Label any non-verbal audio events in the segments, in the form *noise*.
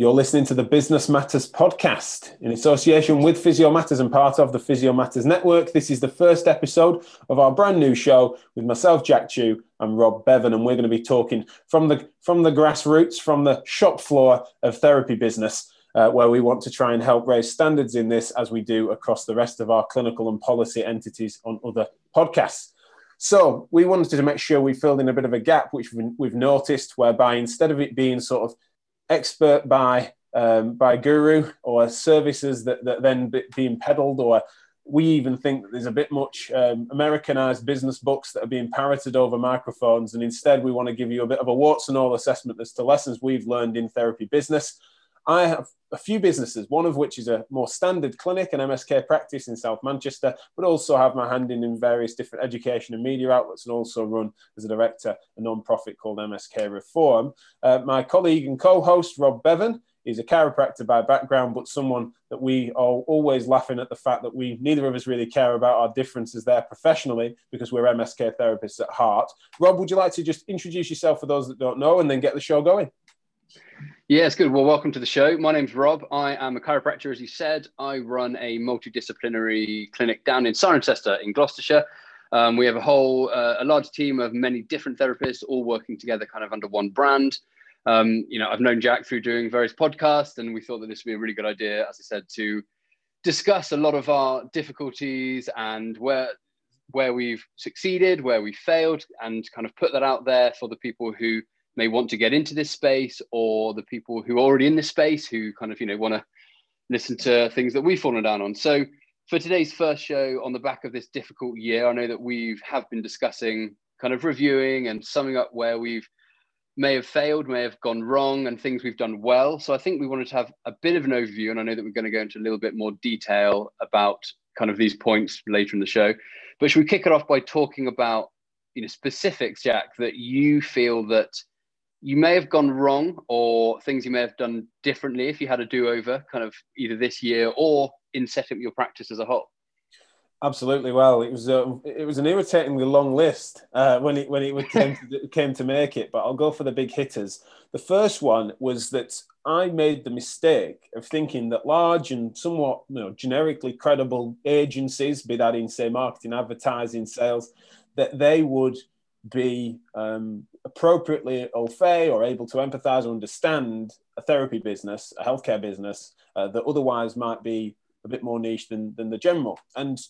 You're listening to the Business Matters podcast in association with Physio Matters and part of the Physio Matters network. This is the first episode of our brand new show with myself, Jack Chew, and Rob Bevan, and we're going to be talking from the from the grassroots, from the shop floor of therapy business, uh, where we want to try and help raise standards in this as we do across the rest of our clinical and policy entities on other podcasts. So we wanted to make sure we filled in a bit of a gap, which we've noticed, whereby instead of it being sort of expert by um, by guru or services that, that then being peddled or we even think that there's a bit much um, Americanized business books that are being parroted over microphones, and instead we want to give you a bit of a warts and all assessment as to lessons we've learned in therapy business. I have a few businesses, one of which is a more standard clinic and MSK practice in South Manchester, but also have my hand in in various different education and media outlets and also run as a director a non-profit called MSK Reform. Uh, my colleague and co-host Rob Bevan is a chiropractor by background, but someone that we are always laughing at the fact that we neither of us really care about our differences there professionally because we're MSK therapists at heart. Rob, would you like to just introduce yourself for those that don't know and then get the show going? Yeah, it's good. Well, welcome to the show. My name's Rob. I am a chiropractor, as you said. I run a multidisciplinary clinic down in Cirencester in Gloucestershire. Um, we have a whole, uh, a large team of many different therapists all working together kind of under one brand. Um, you know, I've known Jack through doing various podcasts, and we thought that this would be a really good idea, as I said, to discuss a lot of our difficulties and where where we've succeeded, where we failed, and kind of put that out there for the people who may want to get into this space or the people who are already in this space who kind of you know want to listen to things that we've fallen down on. So for today's first show on the back of this difficult year i know that we've have been discussing kind of reviewing and summing up where we've may have failed may have gone wrong and things we've done well. So i think we wanted to have a bit of an overview and i know that we're going to go into a little bit more detail about kind of these points later in the show. But should we kick it off by talking about you know specifics jack that you feel that you may have gone wrong or things you may have done differently if you had a do-over kind of either this year or in setting up your practice as a whole. Absolutely. Well it was a, uh, it was an irritatingly long list uh, when it when it came to, *laughs* came to make it but i'll go for the big hitters. The first one was that i made the mistake of thinking that large and somewhat you know generically credible agencies be that in say marketing advertising sales that they would be um, appropriately au fait or able to empathize or understand a therapy business, a healthcare business uh, that otherwise might be a bit more niche than, than the general. And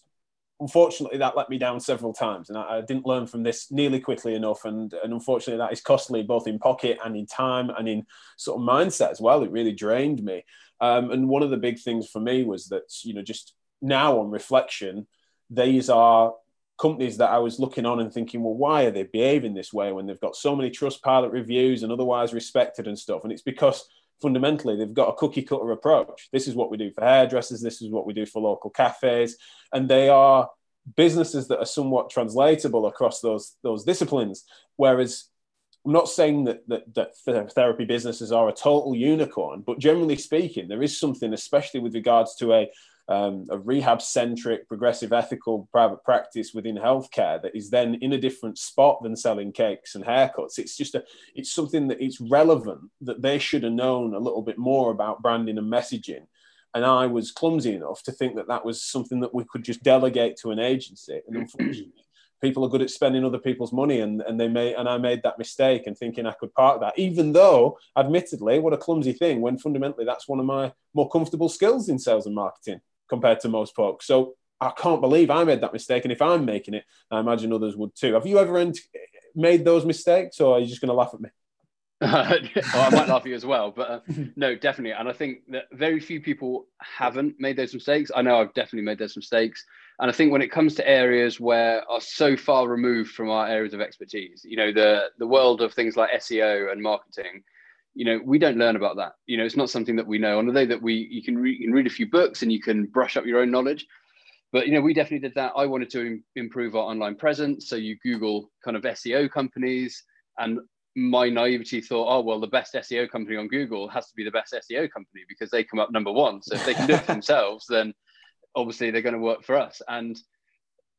unfortunately, that let me down several times. And I, I, didn't learn from this nearly quickly enough. And, and unfortunately, that is costly both in pocket and in time and in sort of mindset as well. It really drained me. Um, and one of the big things for me was that, you know, just now on reflection, these are companies that I was looking on and thinking, well, why are they behaving this way when they've got so many Trustpilot reviews and otherwise respected and stuff? And it's because fundamentally they've got a cookie cutter approach. This is what we do for hairdressers, this is what we do for local cafes, and they are businesses that are somewhat translatable across those those disciplines. Whereas I'm not saying that, that, that therapy businesses are a total unicorn, but generally speaking, there is something, especially with regards to a um, a rehab centric, progressive, ethical private practice within healthcare that is then in a different spot than selling cakes and haircuts. It's just a, it's something that it's relevant that they should have known a little bit more about branding and messaging. And I was clumsy enough to think that that was something that we could just delegate to an agency. And unfortunately, people are good at spending other people's money and, and they may and I made that mistake and thinking I could park that, even though admittedly, what a clumsy thing when fundamentally that's one of my more comfortable skills in sales and marketing compared to most folks. So I can't believe I made that mistake. And if I'm making it, I imagine others would too. Have you ever made those mistakes or are you just going to laugh at me? *laughs* well, I might laugh at you as well, but uh, no, definitely. And I think that very few people haven't made those mistakes. I know I've definitely made those mistakes. And I think when it comes to areas where are so far removed from our areas of expertise, you know, the the world of things like SEO and marketing, you know we don't learn about that. You know it's not something that we know on the day that we you can, re- you can read a few books and you can brush up your own knowledge. But you know we definitely did that. I wanted to Im- improve our online presence. So you google kind of seo companies and my naivety thought oh well the best seo company on google has to be the best seo company because they come up number one. So if they can do it for *laughs* themselves then obviously they're going to work for us. And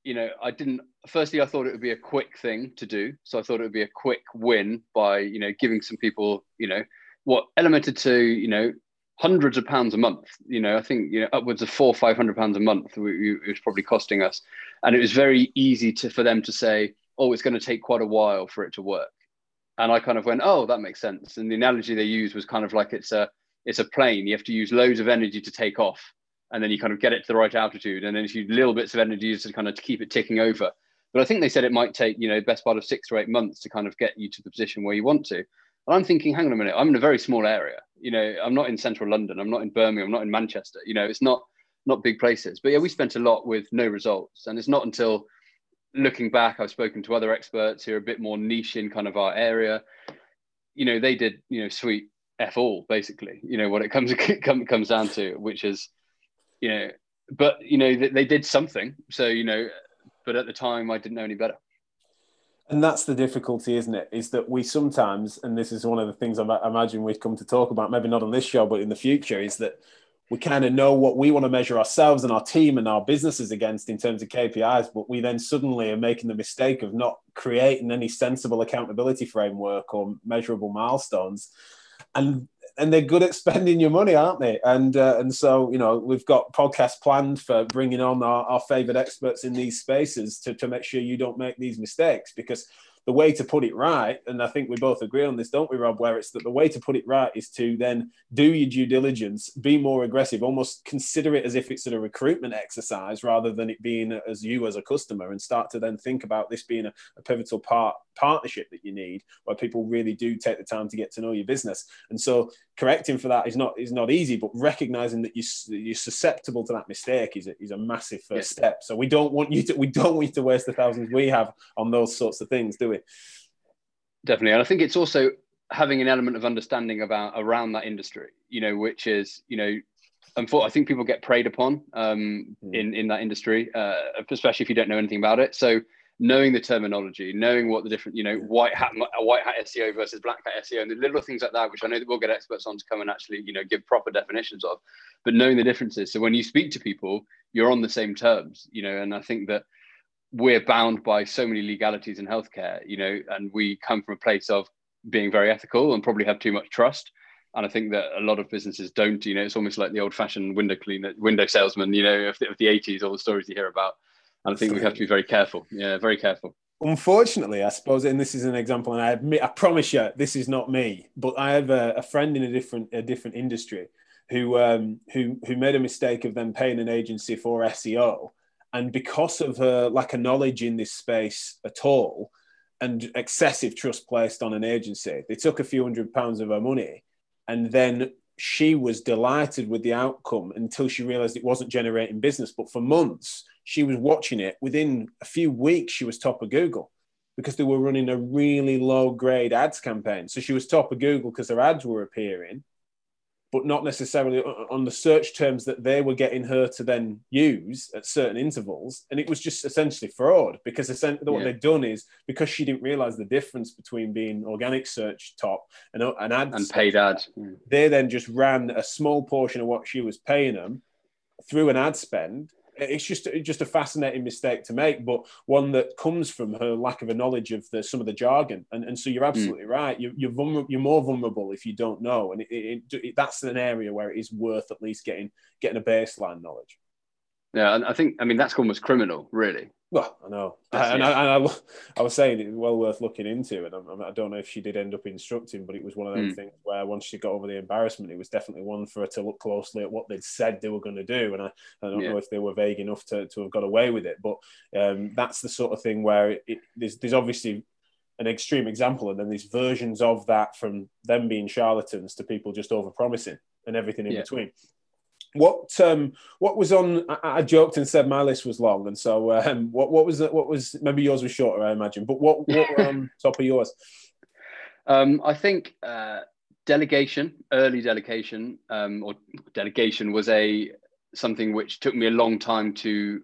you know, I didn't. Firstly, I thought it would be a quick thing to do, so I thought it would be a quick win by you know giving some people you know what elemented to you know hundreds of pounds a month. You know, I think you know upwards of four five hundred pounds a month it was probably costing us, and it was very easy to for them to say, oh, it's going to take quite a while for it to work. And I kind of went, oh, that makes sense. And the analogy they used was kind of like it's a it's a plane. You have to use loads of energy to take off, and then you kind of get it to the right altitude, and then you little bits of energy to kind of to keep it ticking over. But I think they said it might take you know best part of six or eight months to kind of get you to the position where you want to. And I'm thinking, hang on a minute, I'm in a very small area. You know, I'm not in central London. I'm not in Birmingham. I'm not in Manchester. You know, it's not not big places. But yeah, we spent a lot with no results, and it's not until looking back, I've spoken to other experts who are a bit more niche in kind of our area. You know, they did, you know, sweet F all basically, you know, what it comes, *laughs* comes down to, which is, you know, but, you know, they, they did something. So, you know, but at the time I didn't know any better. And that's the difficulty, isn't it? Is that we sometimes, and this is one of the things I imagine we've come to talk about, maybe not on this show, but in the future, is that we kind of know what we want to measure ourselves and our team and our businesses against in terms of KPIs, but we then suddenly are making the mistake of not creating any sensible accountability framework or measurable milestones. And and they're good at spending your money, aren't they? And uh, and so you know we've got podcasts planned for bringing on our, our favorite experts in these spaces to, to make sure you don't make these mistakes because the way to put it right, and I think we both agree on this, don't we, Rob? Where it's that the way to put it right is to then do your due diligence, be more aggressive, almost consider it as if it's a recruitment exercise rather than it being as you as a customer, and start to then think about this being a, a pivotal part partnership that you need, where people really do take the time to get to know your business. And so correcting for that is not is not easy, but recognizing that you you're susceptible to that mistake is a, is a massive first yeah. step. So we don't want you to we don't want you to waste the thousands we have on those sorts of things, do we? Definitely, and I think it's also having an element of understanding about around that industry. You know, which is you know and for, I think people get preyed upon um, mm. in in that industry, uh, especially if you don't know anything about it. So knowing the terminology, knowing what the different, you know, white hat, a white hat SEO versus black hat SEO, and the little things like that, which I know that we'll get experts on to come and actually, you know, give proper definitions of, but knowing the differences. So when you speak to people, you're on the same terms, you know, and I think that we're bound by so many legalities in healthcare, you know, and we come from a place of being very ethical and probably have too much trust. And I think that a lot of businesses don't, you know, it's almost like the old fashioned window cleaner, window salesman, you know, of the, of the 80s, all the stories you hear about and I think we have to be very careful. Yeah, very careful. Unfortunately, I suppose, and this is an example, and I admit, I promise you, this is not me, but I have a, a friend in a different a different industry who um, who who made a mistake of them paying an agency for SEO, and because of her lack of knowledge in this space at all, and excessive trust placed on an agency, they took a few hundred pounds of her money, and then she was delighted with the outcome until she realized it wasn't generating business. But for months, she was watching it. Within a few weeks, she was top of Google because they were running a really low grade ads campaign. So she was top of Google because her ads were appearing, but not necessarily on the search terms that they were getting her to then use at certain intervals. And it was just essentially fraud because essentially what they'd done is because she didn't realize the difference between being organic search top and an ad and paid ads, they then just ran a small portion of what she was paying them through an ad spend it's just just a fascinating mistake to make, but one that comes from her lack of a knowledge of the, some of the jargon. And, and so you're hmm. absolutely mm. right. You, you're vulnerable, you're more vulnerable if you don't know, and it, it, it, that's an area where it is worth at least getting getting a baseline knowledge. Yeah, and I think I mean that's almost criminal, really. Well, I know, and, I, I, I, was saying it's well worth looking into, and I, I, don't know if she did end up instructing, but it was one of those mm. things where once she got over the embarrassment, it was definitely one for her to look closely at what they'd said they were going to do, and I, I don't yeah. know if they were vague enough to, to have got away with it, but um, that's the sort of thing where it, there's, there's obviously an extreme example, and then there's versions of that from them being charlatans to people just over promising and everything in yeah. between. What um what was on? I, I, joked and said my list was long, and so um, what what was? What was maybe yours was shorter, I imagine. But what what were on *laughs* top of yours? Um, I think uh, delegation, early delegation, um, or delegation was a something which took me a long time to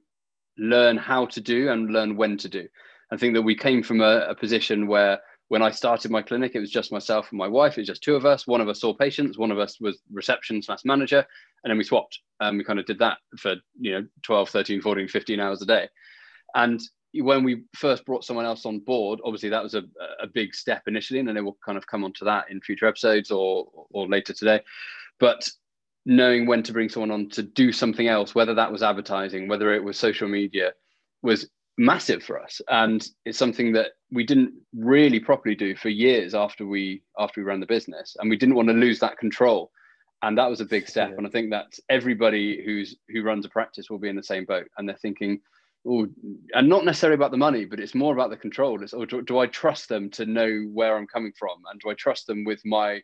learn how to do and learn when to do. I think that we came from a, a position where when I started my clinic, it was just myself and my wife. It was just two of us. One of us saw patients. One of us was reception slash manager. And then we swapped. And we kind of did that for, you know, 12, 13, 14, 15 hours a day. And when we first brought someone else on board, obviously that was a, a big step initially, and then we'll kind of come on to that in future episodes or or later today. But knowing when to bring someone on to do something else, whether that was advertising, whether it was social media, was massive for us. And it's something that we didn't really properly do for years after we after we ran the business. And we didn't want to lose that control. And that was a big step. Yeah. And I think that everybody who's who runs a practice will be in the same boat. And they're thinking, oh, and not necessarily about the money, but it's more about the control. It's, oh, do, do I trust them to know where I'm coming from? And do I trust them with my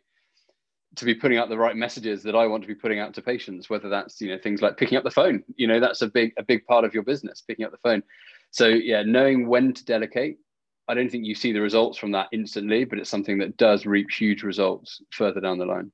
to be putting out the right messages that I want to be putting out to patients, whether that's you know things like picking up the phone. You know that's a big a big part of your business, picking up the phone. So yeah, knowing when to delegate. I don't think you see the results from that instantly, but it's something that does reap huge results further down the line.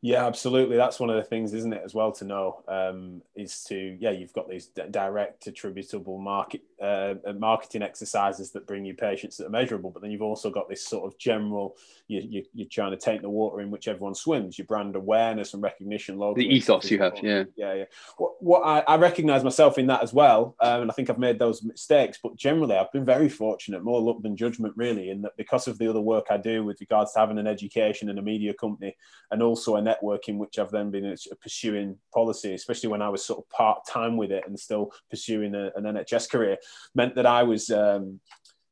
Yeah, absolutely. That's one of the things, isn't it, as well to know um, is to yeah, you've got these direct attributable market uh, marketing exercises that bring you patients that are measurable, but then you've also got this sort of general you, you, you're trying to take the water in which everyone swims. Your brand awareness and recognition, locally. The ethos you have, yeah, yeah, yeah. What, what I, I recognise myself in that as well, um, and I think I've made those mistakes. But generally, I've been very fortunate, more luck than judgment, really, in that because of the other work I do with regards to having an education and a media company, and also a networking, which I've then been pursuing policy, especially when I was sort of part time with it and still pursuing a, an NHS career, meant that I was um,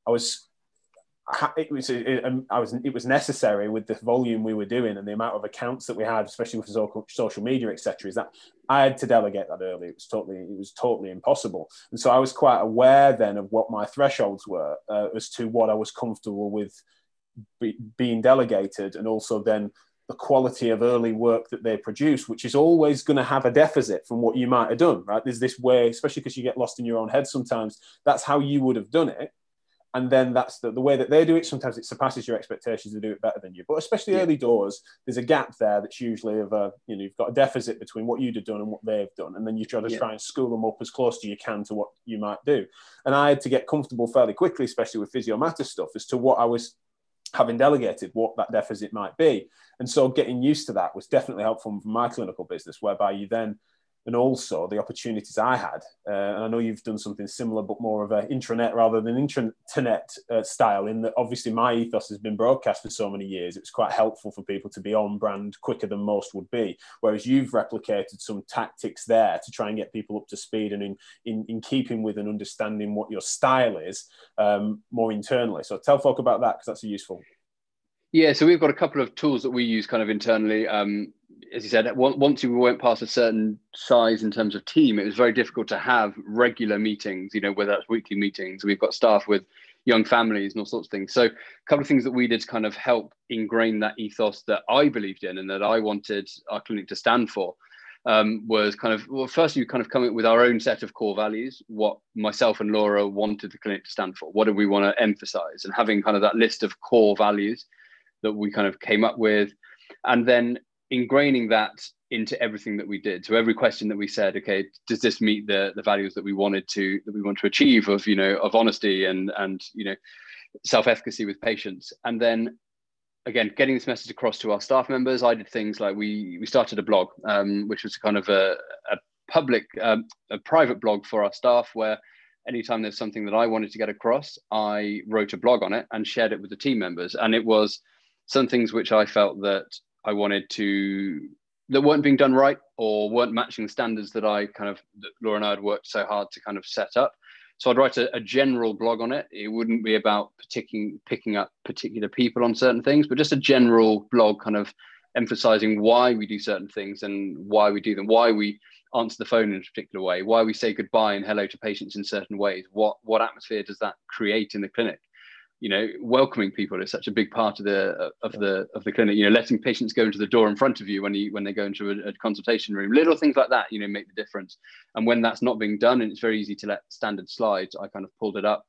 I was it was it, um, I was it was necessary with the volume we were doing and the amount of accounts that we had, especially with social media, etc. Is that I had to delegate that early. It was totally it was totally impossible, and so I was quite aware then of what my thresholds were uh, as to what I was comfortable with be, being delegated, and also then the quality of early work that they produce, which is always going to have a deficit from what you might have done, right? There's this way, especially because you get lost in your own head sometimes. That's how you would have done it. And then that's the, the way that they do it. Sometimes it surpasses your expectations to do it better than you. But especially yeah. early doors, there's a gap there that's usually of a, you know, you've got a deficit between what you'd have done and what they've done. And then you try to yeah. try and school them up as close as you can to what you might do. And I had to get comfortable fairly quickly, especially with physio matter stuff, as to what I was having delegated what that deficit might be. And so getting used to that was definitely helpful for my clinical business, whereby you then and also the opportunities I had. Uh, and I know you've done something similar, but more of an intranet rather than internet uh, style. In that, obviously, my ethos has been broadcast for so many years. It's quite helpful for people to be on brand quicker than most would be. Whereas you've replicated some tactics there to try and get people up to speed and in in, in keeping with and understanding what your style is um, more internally. So tell folk about that because that's a useful. Yeah, so we've got a couple of tools that we use kind of internally. Um, as you said, once we went past a certain size in terms of team, it was very difficult to have regular meetings, you know, whether that's weekly meetings. We've got staff with young families and all sorts of things. So a couple of things that we did to kind of help ingrain that ethos that I believed in and that I wanted our clinic to stand for um, was kind of, well, first you kind of come up with our own set of core values, what myself and Laura wanted the clinic to stand for. What do we want to emphasize? And having kind of that list of core values that we kind of came up with. And then ingraining that into everything that we did. So every question that we said, okay, does this meet the the values that we wanted to that we want to achieve of you know of honesty and and you know self efficacy with patients, and then again getting this message across to our staff members. I did things like we we started a blog, um, which was kind of a, a public um, a private blog for our staff where anytime there's something that I wanted to get across, I wrote a blog on it and shared it with the team members, and it was some things which I felt that I wanted to that weren't being done right or weren't matching the standards that I kind of that Laura and I had worked so hard to kind of set up. So I'd write a, a general blog on it. It wouldn't be about picking picking up particular people on certain things, but just a general blog, kind of emphasizing why we do certain things and why we do them, why we answer the phone in a particular way, why we say goodbye and hello to patients in certain ways. What what atmosphere does that create in the clinic? You know welcoming people is such a big part of the of the of the clinic you know letting patients go into the door in front of you when you when they go into a, a, consultation room. Little things like that you know make the difference. And when that's not being done and it's very easy to let standard slide i kind of pulled it up.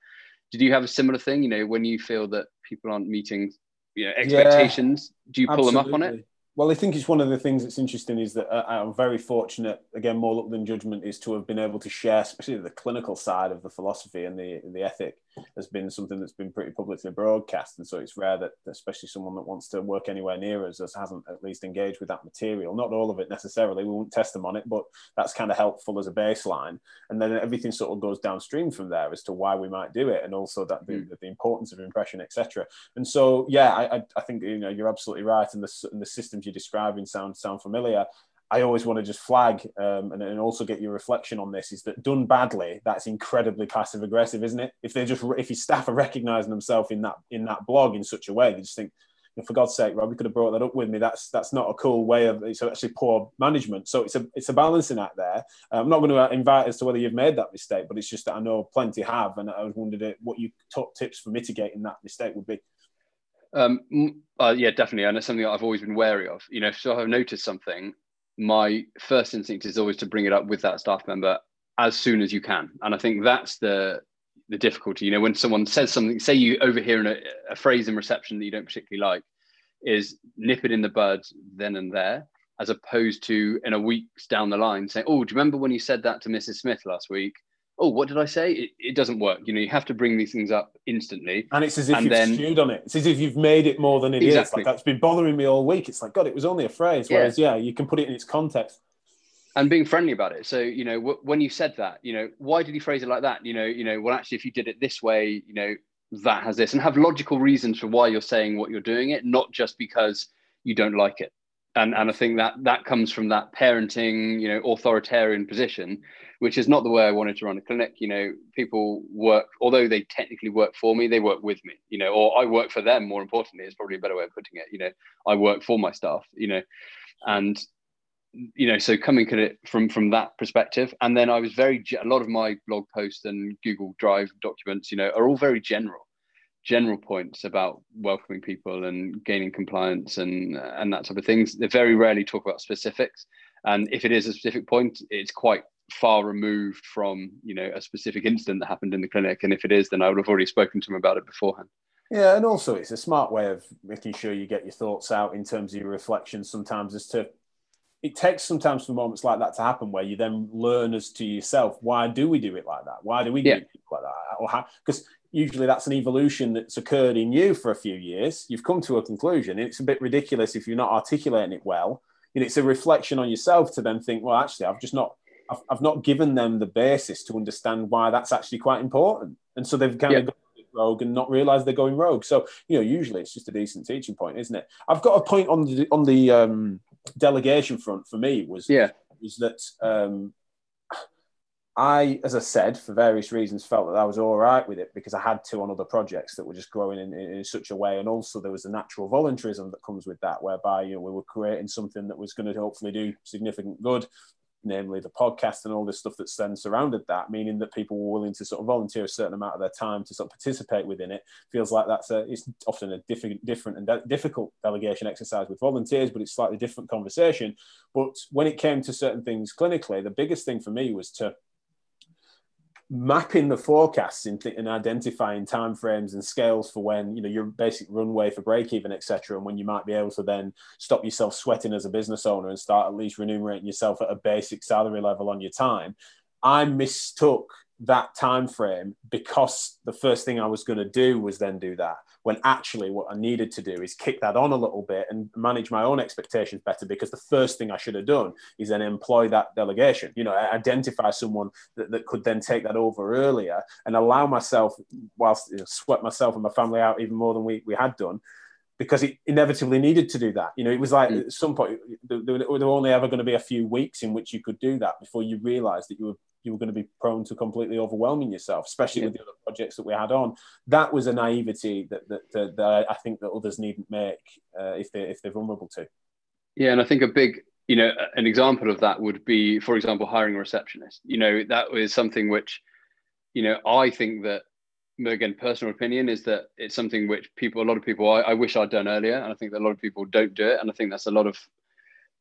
Did you have a similar thing you know when you feel that people aren't meeting you know expectations yeah, do you pull absolutely. them up on it? well, I think it's one of the things that's interesting is that uh, I'm very fortunate, again, more luck than judgment, is to have been able to share, especially the clinical side of the philosophy and the the ethic has been something that's been pretty publicly broadcast, and so it's rare that, especially someone that wants to work anywhere near us, hasn't at least engaged with that material. Not all of it necessarily. We won't test them on it, but that's kind of helpful as a baseline. And then everything sort of goes downstream from there as to why we might do it, and also that the, mm. the importance of impression, etc. And so, yeah, I, I think you know you're absolutely right, and the, and the systems you're describing sound sound familiar. I always want to just flag um, and, and, also get your reflection on this is that done badly, that's incredibly passive aggressive, isn't it? If they just if your staff are recognizing themselves in that in that blog in such a way, they just think, for God's sake, Rob, you could have brought that up with me. That's that's not a cool way of it's actually poor management. So it's a it's a balancing act there. I'm not going to invite as to whether you've made that mistake, but it's just that I know plenty have, and I was wondered what your top tips for mitigating that mistake would be. Um, uh, yeah, definitely, and it's something that I've always been wary of. You know, so I've noticed something my first instinct is always to bring it up with that staff member as soon as you can. And I think that's the the difficulty. You know, when someone says something, say you overhear a, a phrase in reception that you don't particularly like, is nip it in the bud then and there, as opposed to in a week's down the line saying, "Oh, do you remember when you said that to Mrs. Smith last week?" Oh, what did I say? It, it, doesn't work. You know, you have to bring these things up instantly. And it's as if you've then, stewed on it. It's as if you've made it more than it exactly. is. Like that's been bothering me all week. It's like, God, it was only a phrase. Whereas, yeah, yeah you can put it in its context. And being friendly about it. So, you know, w- when you said that, you know, why did he phrase it like that? You know, you know, well, actually, if you did it this way, you know, that has this, and have logical reasons for why you're saying what you're doing it, not just because you don't like it and and I think that that comes from that parenting, you know, authoritarian position, which is not the way I wanted to run a clinic. You know, people work, although they technically work for me, they work with me. You know, or I work for them. More importantly, is probably a better way of putting it. You know, I work for my staff. You know, and you know, so coming at it from from that perspective, and then I was very a lot of my blog posts and Google Drive documents, you know, are all very general general points about welcoming people and gaining compliance and and that type of things. They very rarely talk about specifics, and if it is a specific point, it's quite far removed from you know a specific incident that happened in the clinic. And if it is, then I would have already spoken to him about it beforehand. Yeah, and also it's a smart way of making sure you get your thoughts out in terms of your reflections. Sometimes as to it takes sometimes for moments like that to happen where you then learn as to yourself why do we do it like that why do we do it like that or how because usually that's an evolution that's occurred in you for a few years you've come to a conclusion it's a bit ridiculous if you're not articulating it well and it's a reflection on yourself to then think well actually i've just not I've, I've not given them the basis to understand why that's actually quite important. And so they've kind yeah. of gone rogue and not realize they're going rogue. So you know usually it's just a decent teaching point isn't it? I've got a point on the on the um delegation front for me was yeah. was that um, I, as I said, for various reasons, felt that I was all right with it because I had to on other projects that were just growing in, in, in, such a way, and also there was a natural voluntarism that comes with that, whereby you know we were creating something that was going to hopefully do significant good namely the podcast and all this stuff that's then surrounded that, meaning that people were willing to sort of volunteer a certain amount of their time to sort of participate within it. Feels like that's a it's often a different, different and de- difficult delegation exercise with volunteers, but it's slightly different conversation. But when it came to certain things clinically, the biggest thing for me was to mapping the forecasts and, th- and identifying timeframes and scales for when you know your basic runway for break even etc and when you might be able to then stop yourself sweating as a business owner and start at least remunerating yourself at a basic salary level on your time i mistook that time frame because the first thing I was going to do was then do that. When actually, what I needed to do is kick that on a little bit and manage my own expectations better. Because the first thing I should have done is then employ that delegation. You know, identify someone that, that could then take that over earlier and allow myself, whilst you know, sweat myself and my family out even more than we, we had done, because it inevitably needed to do that. You know, it was like mm. at some point there, there were only ever going to be a few weeks in which you could do that before you realised that you were you were going to be prone to completely overwhelming yourself, especially yeah. with the other projects that we had on. That was a naivety that that, that, that I think that others needn't make uh, if they if they're vulnerable to. Yeah, and I think a big you know an example of that would be, for example, hiring a receptionist. You know, that was something which, you know, I think that again, personal opinion is that it's something which people, a lot of people, I, I wish I'd done earlier, and I think that a lot of people don't do it, and I think that's a lot of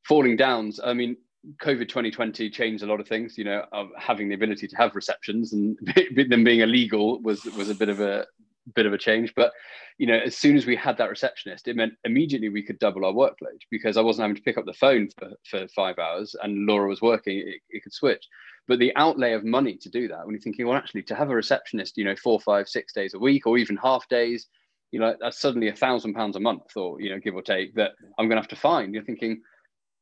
falling downs. I mean, COVID 2020 changed a lot of things. You know, having the ability to have receptions and *laughs* them being illegal was was a bit of a bit of a change. But you know, as soon as we had that receptionist, it meant immediately we could double our workload because I wasn't having to pick up the phone for, for five hours and Laura was working. It, it could switch. but the outlay of money to do that when you're thinking well actually to have a receptionist you know four five six days a week or even half days you know that's suddenly a thousand pounds a month or you know give or take that i'm going to have to find you're thinking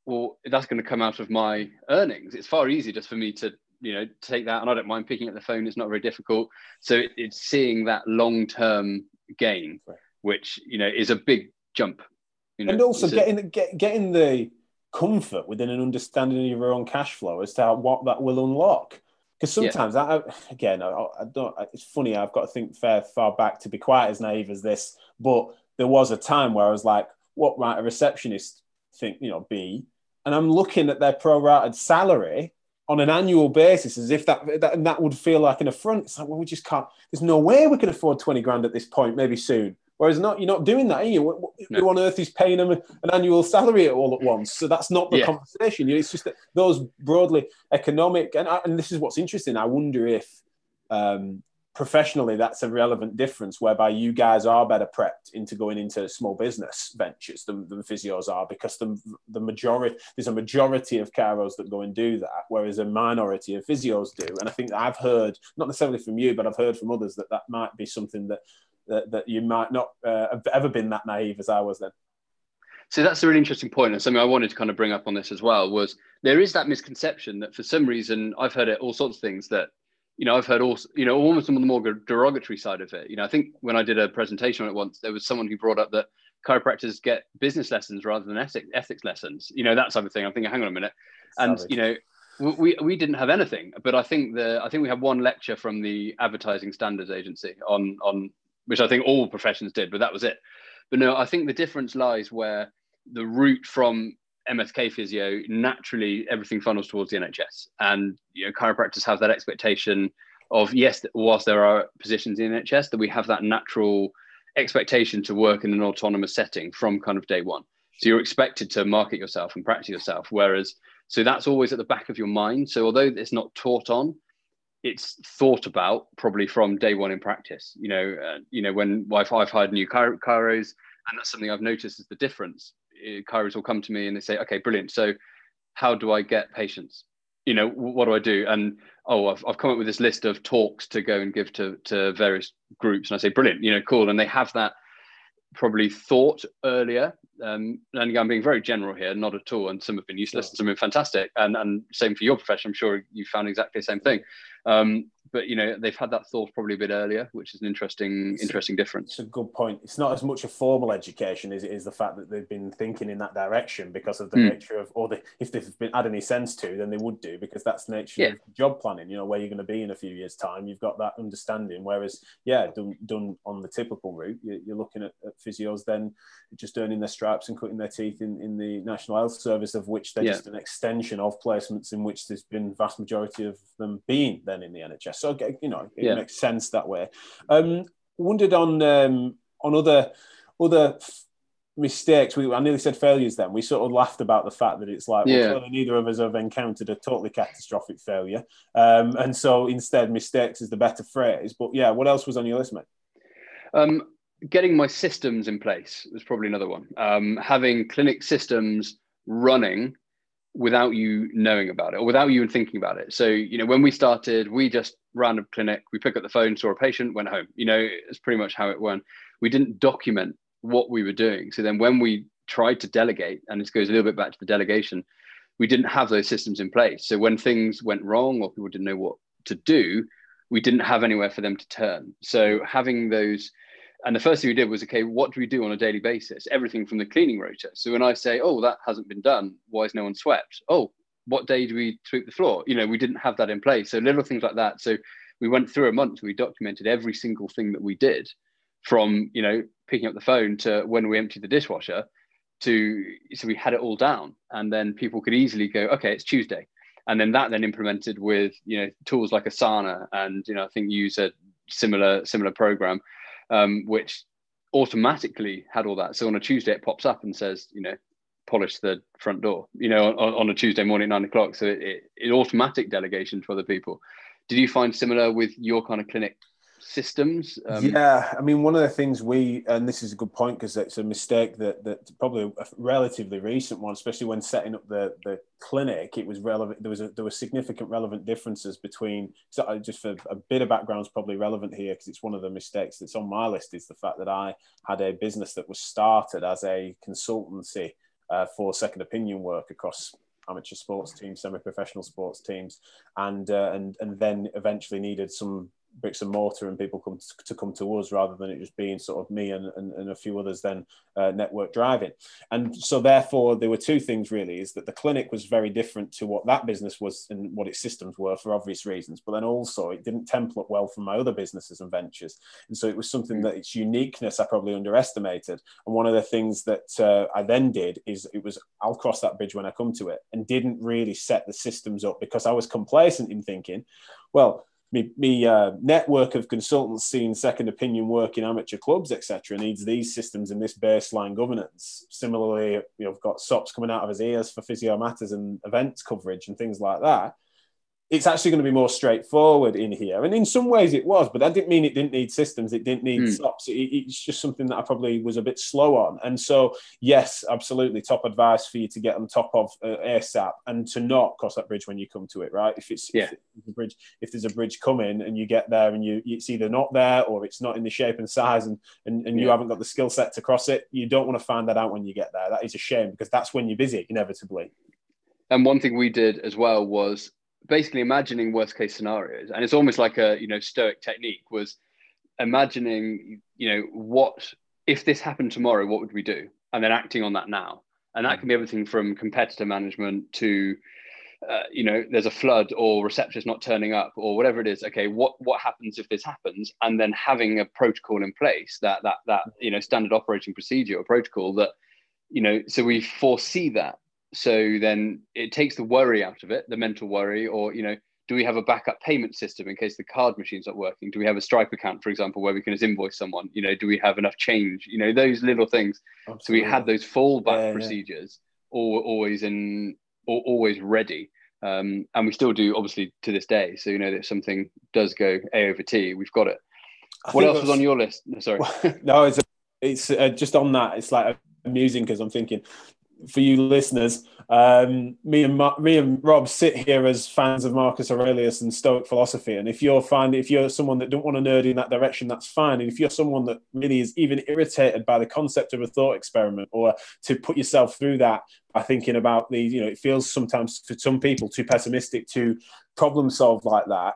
well that's going to come out of my earnings. It's far easier just for me to you know take that and i don't mind picking up the phone it's not very difficult. So it, it's seeing that long term gain which you know is a big jump you know, and also getting a, get, getting the comfort within an understanding of your own cash flow as to what that will unlock. Because sometimes yeah. I, again I, I, don't it's funny i've got to think fair far back to be quite as naive as this but there was a time where i was like what might a receptionist think you know be and i'm looking at their prorated salary on an annual basis as if that, that and that would feel like an affront. It's like, well, we just can't. There's no way we can afford 20 grand at this point. Maybe soon. Whereas not, you're not doing that, are you? No. Who on earth is paying them an annual salary all at once? So that's not the yeah. conversation. It's just that those broadly economic, and, and this is what's interesting. I wonder if um, professionally that's a relevant difference whereby you guys are better prepped into going into small business ventures than, than physios are because the, the majority there's a majority of chiros that go and do that whereas a minority of physios do. And i think i've heard not necessarily from you but i've heard from others that that might be something that that, that you might not uh, have ever been that naive as i was then. So that's a really interesting point and something i wanted to kind of bring up on this as well was there is that misconception that for some reason i've heard it all sorts of things that you know, I've heard also, you know, almost on the more derogatory side of it. You know, I think when I did a presentation on it once, there was someone who brought up that chiropractors get business lessons rather than ethics, ethics lessons. You know, that type of thing. I'm thinking, hang on a minute, and you know, we we didn't have anything, but I think the I think we had one lecture from the Advertising Standards Agency on on which I think all professions did, but that was it. But no, I think the difference lies where the route from MSK physio, naturally everything funnels towards the NHS. And you know, chiropractors have that expectation of yes, whilst there are positions in NHS, that we have that natural expectation to work in an autonomous setting from kind of day one. So you're expected to market yourself and practice yourself. Whereas, so that's always at the back of your mind. So although it's not taught on, it's thought about probably from day one in practice. You know, uh, you know when I've, I've hired new chiros, and that's something I've noticed is the difference chiros will come to me and they say, okay, brilliant. So how do I get patients? You know, what do I do? And oh, I've, I've come up with this list of talks to go and give to, to various groups. And I say, brilliant, you know, cool. And they have that probably thought earlier. Um, and I'm being very general here, not at all. And some have been useless, and some have been fantastic. And and same for your profession. I'm sure you found exactly the same thing. Um, but you know they've had that thought probably a bit earlier, which is an interesting it's interesting a, difference. It's a good point. It's not as much a formal education as it is the fact that they've been thinking in that direction because of the mm. nature of, or the, if they've been had any sense to, then they would do because that's the nature yeah. of job planning. You know where you're going to be in a few years' time. You've got that understanding. Whereas, yeah, done, done on the typical route, you're looking at, at physios then just earning their stripes and cutting their teeth in, in the National Health Service, of which they're yeah. just an extension of placements in which there's been vast majority of them being then in the NHS. So you know, it yeah. makes sense that way. Um, wondered on um, on other other mistakes. We I nearly said failures. Then we sort of laughed about the fact that it's like, yeah. well, neither of us have encountered a totally catastrophic failure, um, and so instead, mistakes is the better phrase. But yeah, what else was on your list, mate? Um, getting my systems in place was probably another one. Um, having clinic systems running without you knowing about it or without you even thinking about it. So, you know, when we started, we just ran a clinic, we picked up the phone, saw a patient, went home. You know, it's pretty much how it went. We didn't document what we were doing. So then when we tried to delegate, and this goes a little bit back to the delegation, we didn't have those systems in place. So when things went wrong or people didn't know what to do, we didn't have anywhere for them to turn. So having those and the first thing we did was, okay, what do we do on a daily basis? Everything from the cleaning rota. So when I say, oh, that hasn't been done, why is no one swept? Oh, what day do we sweep the floor? You know, we didn't have that in place. So little things like that. So we went through a month, we documented every single thing that we did from, you know, picking up the phone to when we emptied the dishwasher to, so we had it all down. And then people could easily go, okay, it's Tuesday. And then that then implemented with, you know, tools like Asana and, you know, I think use a similar, similar program um, which automatically had all that. So on a Tuesday, it pops up and says, you know, polish the front door, you know, on, on a Tuesday morning, nine o'clock. So it, it, it automatic delegation to other people. Did you find similar with your kind of clinic systems? Um, yeah, I mean, one of the things we, and this is a good point because it's a mistake that that probably a relatively recent one, especially when setting up the the clinic. It was relevant. There was a, there were significant relevant differences between. So just for a bit of background is probably relevant here because it's one of the mistakes that's on my list is the fact that I had a business that was started as a consultancy uh, for second opinion work across amateur sports teams, semi-professional sports teams, and uh, and and then eventually needed some bricks and mortar and people come to, to, come to us rather than it just being sort of me and, and, and a few others then uh, network driving. And so therefore there were two things really is that the clinic was very different to what that business was and what its systems were for obvious reasons. But then also it didn't template well from my other businesses and ventures. And so it was something that its uniqueness i probably underestimated. And one of the things that uh, i then did is it was i'll cross that bridge when i come to it and didn't really set the systems up because i was complacent in thinking well me, me uh, network of consultants seeing second opinion work in amateur clubs, etc., needs these systems and this baseline governance. Similarly, you know, I've got SOPs coming out of his ears for physio matters and events coverage and things like that it's actually going to be more straightforward in here. And in some ways it was, but that didn't mean it didn't need systems. It didn't need mm. stops. It, it's just something that I probably was a bit slow on. And so, yes, absolutely top advice for you to get on top of uh, ASAP and to not cross that bridge when you come to it, right? If it's, yeah. if, the bridge, if there's a bridge coming and you get there and you, it's either not there or it's not in the shape and size and, and, and you haven't got the skill set to cross it, you don't want to find that out when you get there. That is a shame because that's when you're busy, inevitably. And one thing we did as well was basically imagining worst case scenarios. And it's almost like a you know stoic technique was imagining you know what if this happened tomorrow what would we do? And then acting on that now. And that can be everything from competitor management to uh, you know there's a flood or receptors not turning up or whatever it is. Okay what what happens if this happens? And then having a protocol in place that that that you know standard operating procedure or protocol that you know so we foresee that so then it takes the worry out of it the mental worry or you know do we have a backup payment system in case the card machine's not working? Do we have a stripe account for example where we can just invoice someone? You know do we have enough change? You know those little things. Absolutely. so we had those fallback yeah, procedures yeah. All, always in always ready. Um, and we still do obviously to this day. So you know that if something does go a over t we've got it. I what else was on your list? Sorry. *laughs* No it's it's uh, just on that it's like amusing because i'm thinking for you listeners, um, me and me and Rob sit here as fans of Marcus Aurelius and Stoic philosophy. And if you're finding, if you're someone that don't want to nerd in that direction, that's fine. And if you're someone that really is even irritated by the concept of a thought experiment, or to put yourself through that by thinking about the, you know, it feels sometimes for some people too pessimistic to problem solve like that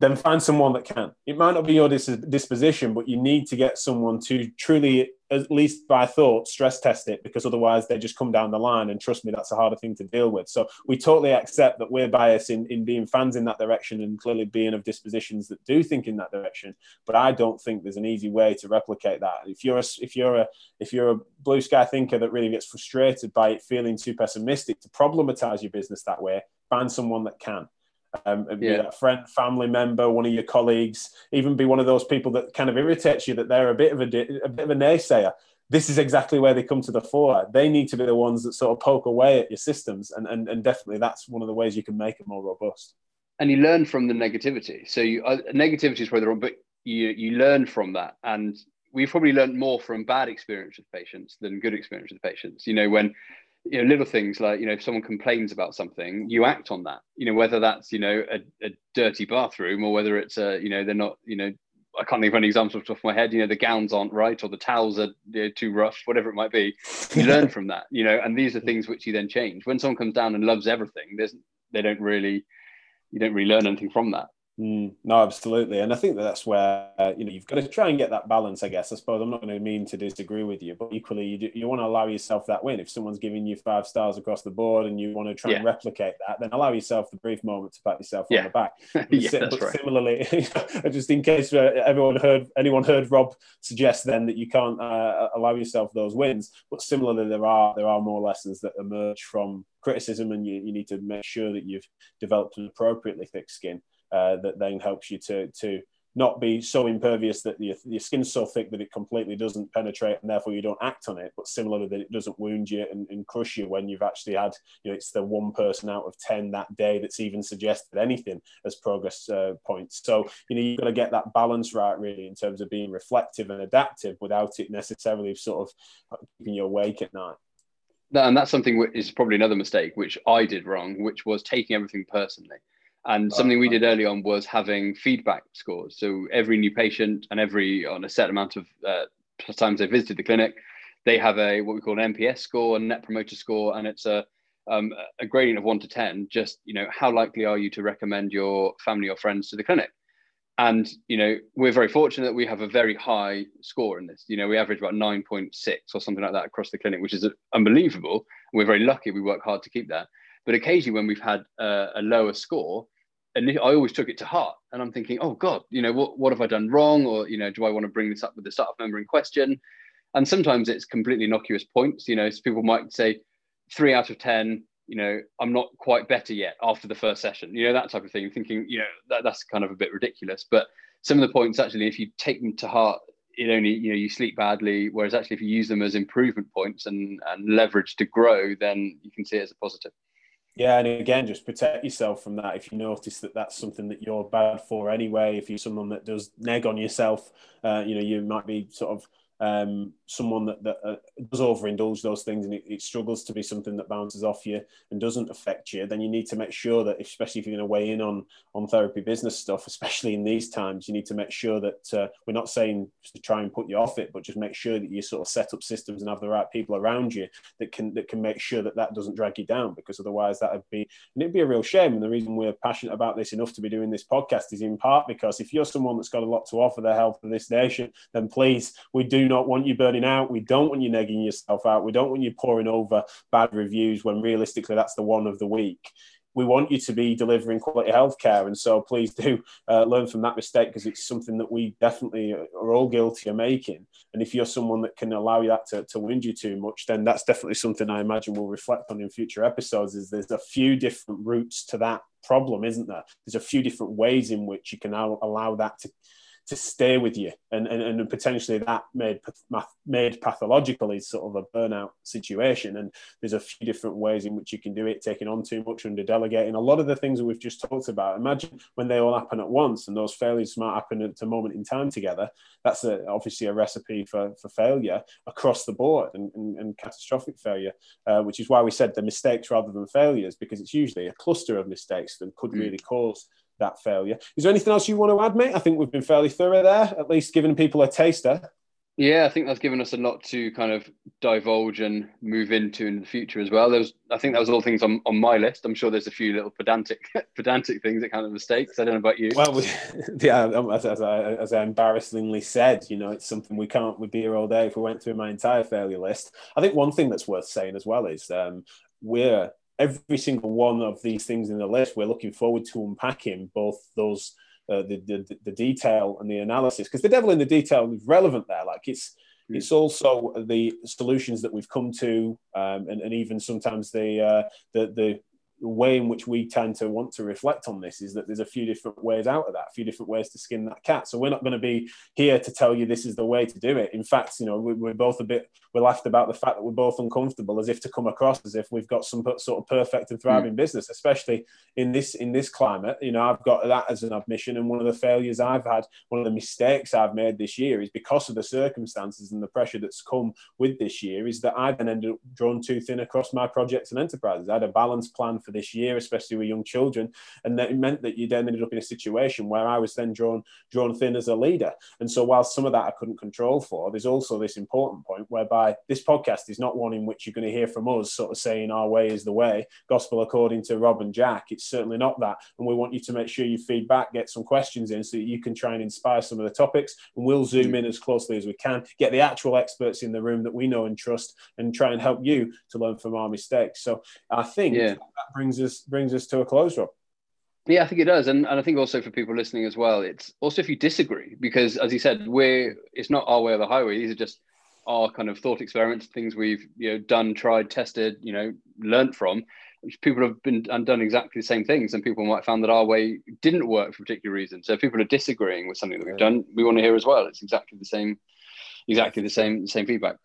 then find someone that can. It might not be your dis- disposition, but you need to get someone to truly, at least by thought, stress test it because otherwise they just come down the line. And trust me, that's a harder thing to deal with. So we totally accept that we're biased in, in being fans in that direction and clearly being of dispositions that do think in that direction. But I don't think there's an easy way to replicate that. If you're a, if you're a if you're a blue sky thinker that really gets frustrated by it feeling too pessimistic to problematize your business that way, find someone that can um, be yeah. a friend, family member, one of your colleagues, even be one of those people that kind of irritates you that they're a bit of a, a bit of a naysayer. This is exactly where they come to the fore. They need to be the ones that sort of poke away at your systems, and and, and definitely that's one of the ways you can make it more robust. And you learn from the negativity. So you, uh, negativity is where they're wrong, but you you learn from that, and we've probably learned more from bad experience with patients than good experience with patients. You know, when you know little things like you know if someone complains about something you act on that you know whether that's you know a, a dirty bathroom or whether it's a you know they're not you know I can't think of any examples off the top of my head. You know, the gowns aren't right or the towels are you know, too rough, whatever it might be. You *laughs* learn from that, you know, and these are things which you then change. When someone comes down and loves everything, there's they don't really, you don't really learn anything from that. Mm, no, absolutely, and I think that that's where uh, you know you've got to try and get that balance. I guess I suppose I'm not going to mean to disagree with you, but equally you do, you want to allow yourself that win. If someone's giving you five stars across the board and you want to try yeah. and replicate that, then allow yourself the brief moment to pat yourself yeah. on the back. *laughs* yeah, that's but right. similarly, *laughs* just in case uh, everyone heard anyone heard Rob suggest then that you can't uh, allow yourself those wins, but similarly there are there are more lessons that emerge from criticism, and you, you need to make sure that you've developed an appropriately thick skin uh, that then helps you to to not be so impervious that your, your skin's so thick that it completely doesn't penetrate and therefore you don't act on it, but similarly that it doesn't wound you and, and crush you when you've actually had, you know, it's the one person out of 10 that day that's even suggested anything as progress uh, points. So, you know, you've got to get that balance right really in terms of being reflective and adaptive without it necessarily sort of keeping you awake at night. And that's something which is probably another mistake, which I did wrong, which was taking everything personally. And something we did early on was having feedback scores. So every new patient and every on a set amount of uh, times they visited the clinic, they have a what we call an NPS score, a Net Promoter Score, and it's a um, a gradient of one to ten. Just you know, how likely are you to recommend your family or friends to the clinic? And you know, we're very fortunate that we have a very high score in this. You know, we average about nine point six or something like that across the clinic, which is unbelievable. We're very lucky. We work hard to keep that. But occasionally, when we've had a, a lower score, and I always took it to heart. And I'm thinking, oh God, you know, what, what have I done wrong? Or, you know, do I want to bring this up with the staff member in question? And sometimes it's completely innocuous points. You know, so people might say three out of 10, you know, I'm not quite better yet after the first session, you know, that type of thing. Thinking, you know, that, that's kind of a bit ridiculous. But some of the points actually, if you take them to heart, it only, you know, you sleep badly. Whereas actually, if you use them as improvement points and, and leverage to grow, then you can see it as a positive. Yeah, and again, just protect yourself from that. If you notice that that's something that you're bad for anyway, if you're someone that does neg on yourself, uh, you know, you might be sort of um, someone that, that uh, does overindulge those things and it, it, struggles to be something that bounces off you and doesn't affect you, then you need to make sure that, especially if you're going to weigh in on on therapy business stuff, especially in these times, you need to make sure that uh, we're not saying to try and put you off it, but just make sure that you sort of set up systems and have the right people around you that can that can make sure that that doesn't drag you down, because otherwise that would be and it'd be a real shame. And the reason we're passionate about this enough to be doing this podcast is in part because if you're someone that's got a lot to offer the health of this nation, then please, we do not want you burning out. We don't want you negging yourself out. We don't want you poring over bad reviews when realistically that's the one of the week. We want you to be delivering quality healthcare, and so please do uh, learn from that mistake because it's something that we definitely are all guilty of making. And if you're someone that can allow that to, to wind you too much, then that's definitely something I imagine we'll reflect on in future episodes. Is there's a few different routes to that problem, isn't there? There's a few different ways in which you can allow that to to stay with you. And, and, and potentially that made made pathological is sort of a burnout situation. And there's a few different ways in which you can do it taking on too much under delegating. A lot of the things that we've just talked about imagine when they all happen at once and those failures might happen at a moment in time together. That's a, obviously a recipe for, for failure across the board and, and, and catastrophic failure uh, which is why we said the mistakes rather than failures because it's usually a cluster of mistakes that could mm. really cause that failure. Is there anything else you want to add, mate? I think we've been fairly thorough there, at least giving people a taster. Yeah, I think that's given us a lot to kind of divulge and move into in the future as well. There's, I think that was all things on, on my list. I'm sure there's a few little pedantic, *laughs* pedantic things that kind of mistakes. I don't know about you. Well, we, *laughs* yeah, um, as, as, I, as I embarrassingly said, you know, it's something we can't. We'd be here all day if we went through my entire failure list. I think one thing that's worth saying as well is um, we're every single one of these things in the list, we're looking forward to unpacking both those uh, the, the the detail and the analysis because the devil in the detail is relevant there. Like it's mm. it's also the solutions that we've come to, um, and, and even sometimes the uh, the the the way in which we tend to want to reflect on this is that there's a few different ways out of that, a few different ways to skin that cat. So we're not going to be here to tell you this is the way to do it. In fact, you know, we're both a bit, we're laughed about the fact that we're both uncomfortable as if to come across as if we've got some sort of perfect and thriving mm. business, especially in this, in this climate. You know, I've got that as an admission. And one of the failures I've had, one of the mistakes I've made this year is because of the circumstances and the pressure that's come with this year is that I then ended up drawn too thin across my projects and enterprises. I had a balanced plan for this year, especially with young children, and that it meant that you then ended up in a situation where I was then drawn drawn thin as a leader. And so, while some of that I couldn't control for, there's also this important point whereby this podcast is not one in which you're going to hear from us sort of saying our way is the way, gospel according to Rob and Jack. It's certainly not that, and we want you to make sure you feedback, get some questions in, so that you can try and inspire some of the topics, and we'll zoom in as closely as we can, get the actual experts in the room that we know and trust, and try and help you to learn from our mistakes. So I think yeah. that brings us brings us to a close, Rob. Yeah, I think it does, and, and I think also for people listening as well, it's also if you disagree, because as you said, we're it's not our way or the highway. These are just our kind of thought experiments, things we've you know done, tried, tested, you know, learned from. people have been and done exactly the same things, and people might find that our way didn't work for a particular reason. So if people are disagreeing with something that we've done, we want to hear as well. It's exactly the same, exactly the same, same feedback.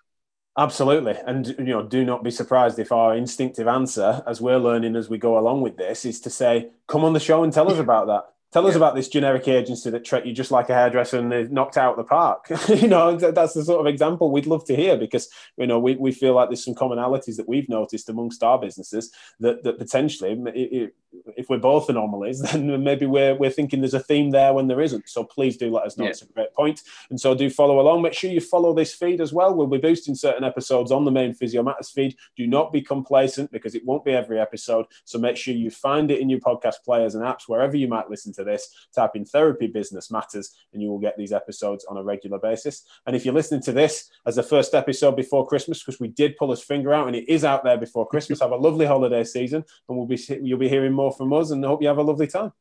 Absolutely, and you know, do not be surprised if our instinctive answer, as we're learning as we go along with this, is to say, "Come on the show and tell us *laughs* about that." Tell us about this generic agency that treat you just like a hairdresser and they've knocked out the park. *laughs* you know, that's the sort of example we'd love to hear because you know we, we feel like there's some commonalities that we've noticed amongst our businesses that that potentially it, if we're both anomalies, *laughs* then maybe we're, we're thinking there's a theme there when there isn't. So please do let us know. Yeah. It's a great point. And so do follow along. Make sure you follow this feed as well. We'll be boosting certain episodes on the main Physio Matters feed. Do not be complacent because it won't be every episode. So make sure you find it in your podcast players and apps, wherever you might listen to this. Type in Therapy Business Matters and you will get these episodes on a regular basis. And if you're listening to this as the first episode before Christmas, because we did pull his finger out and it is out there before Christmas, have a lovely holiday season and we'll be you'll be hearing more more from us and hope you have a lovely time.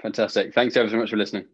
Fantastic. Thanks ever so much for listening.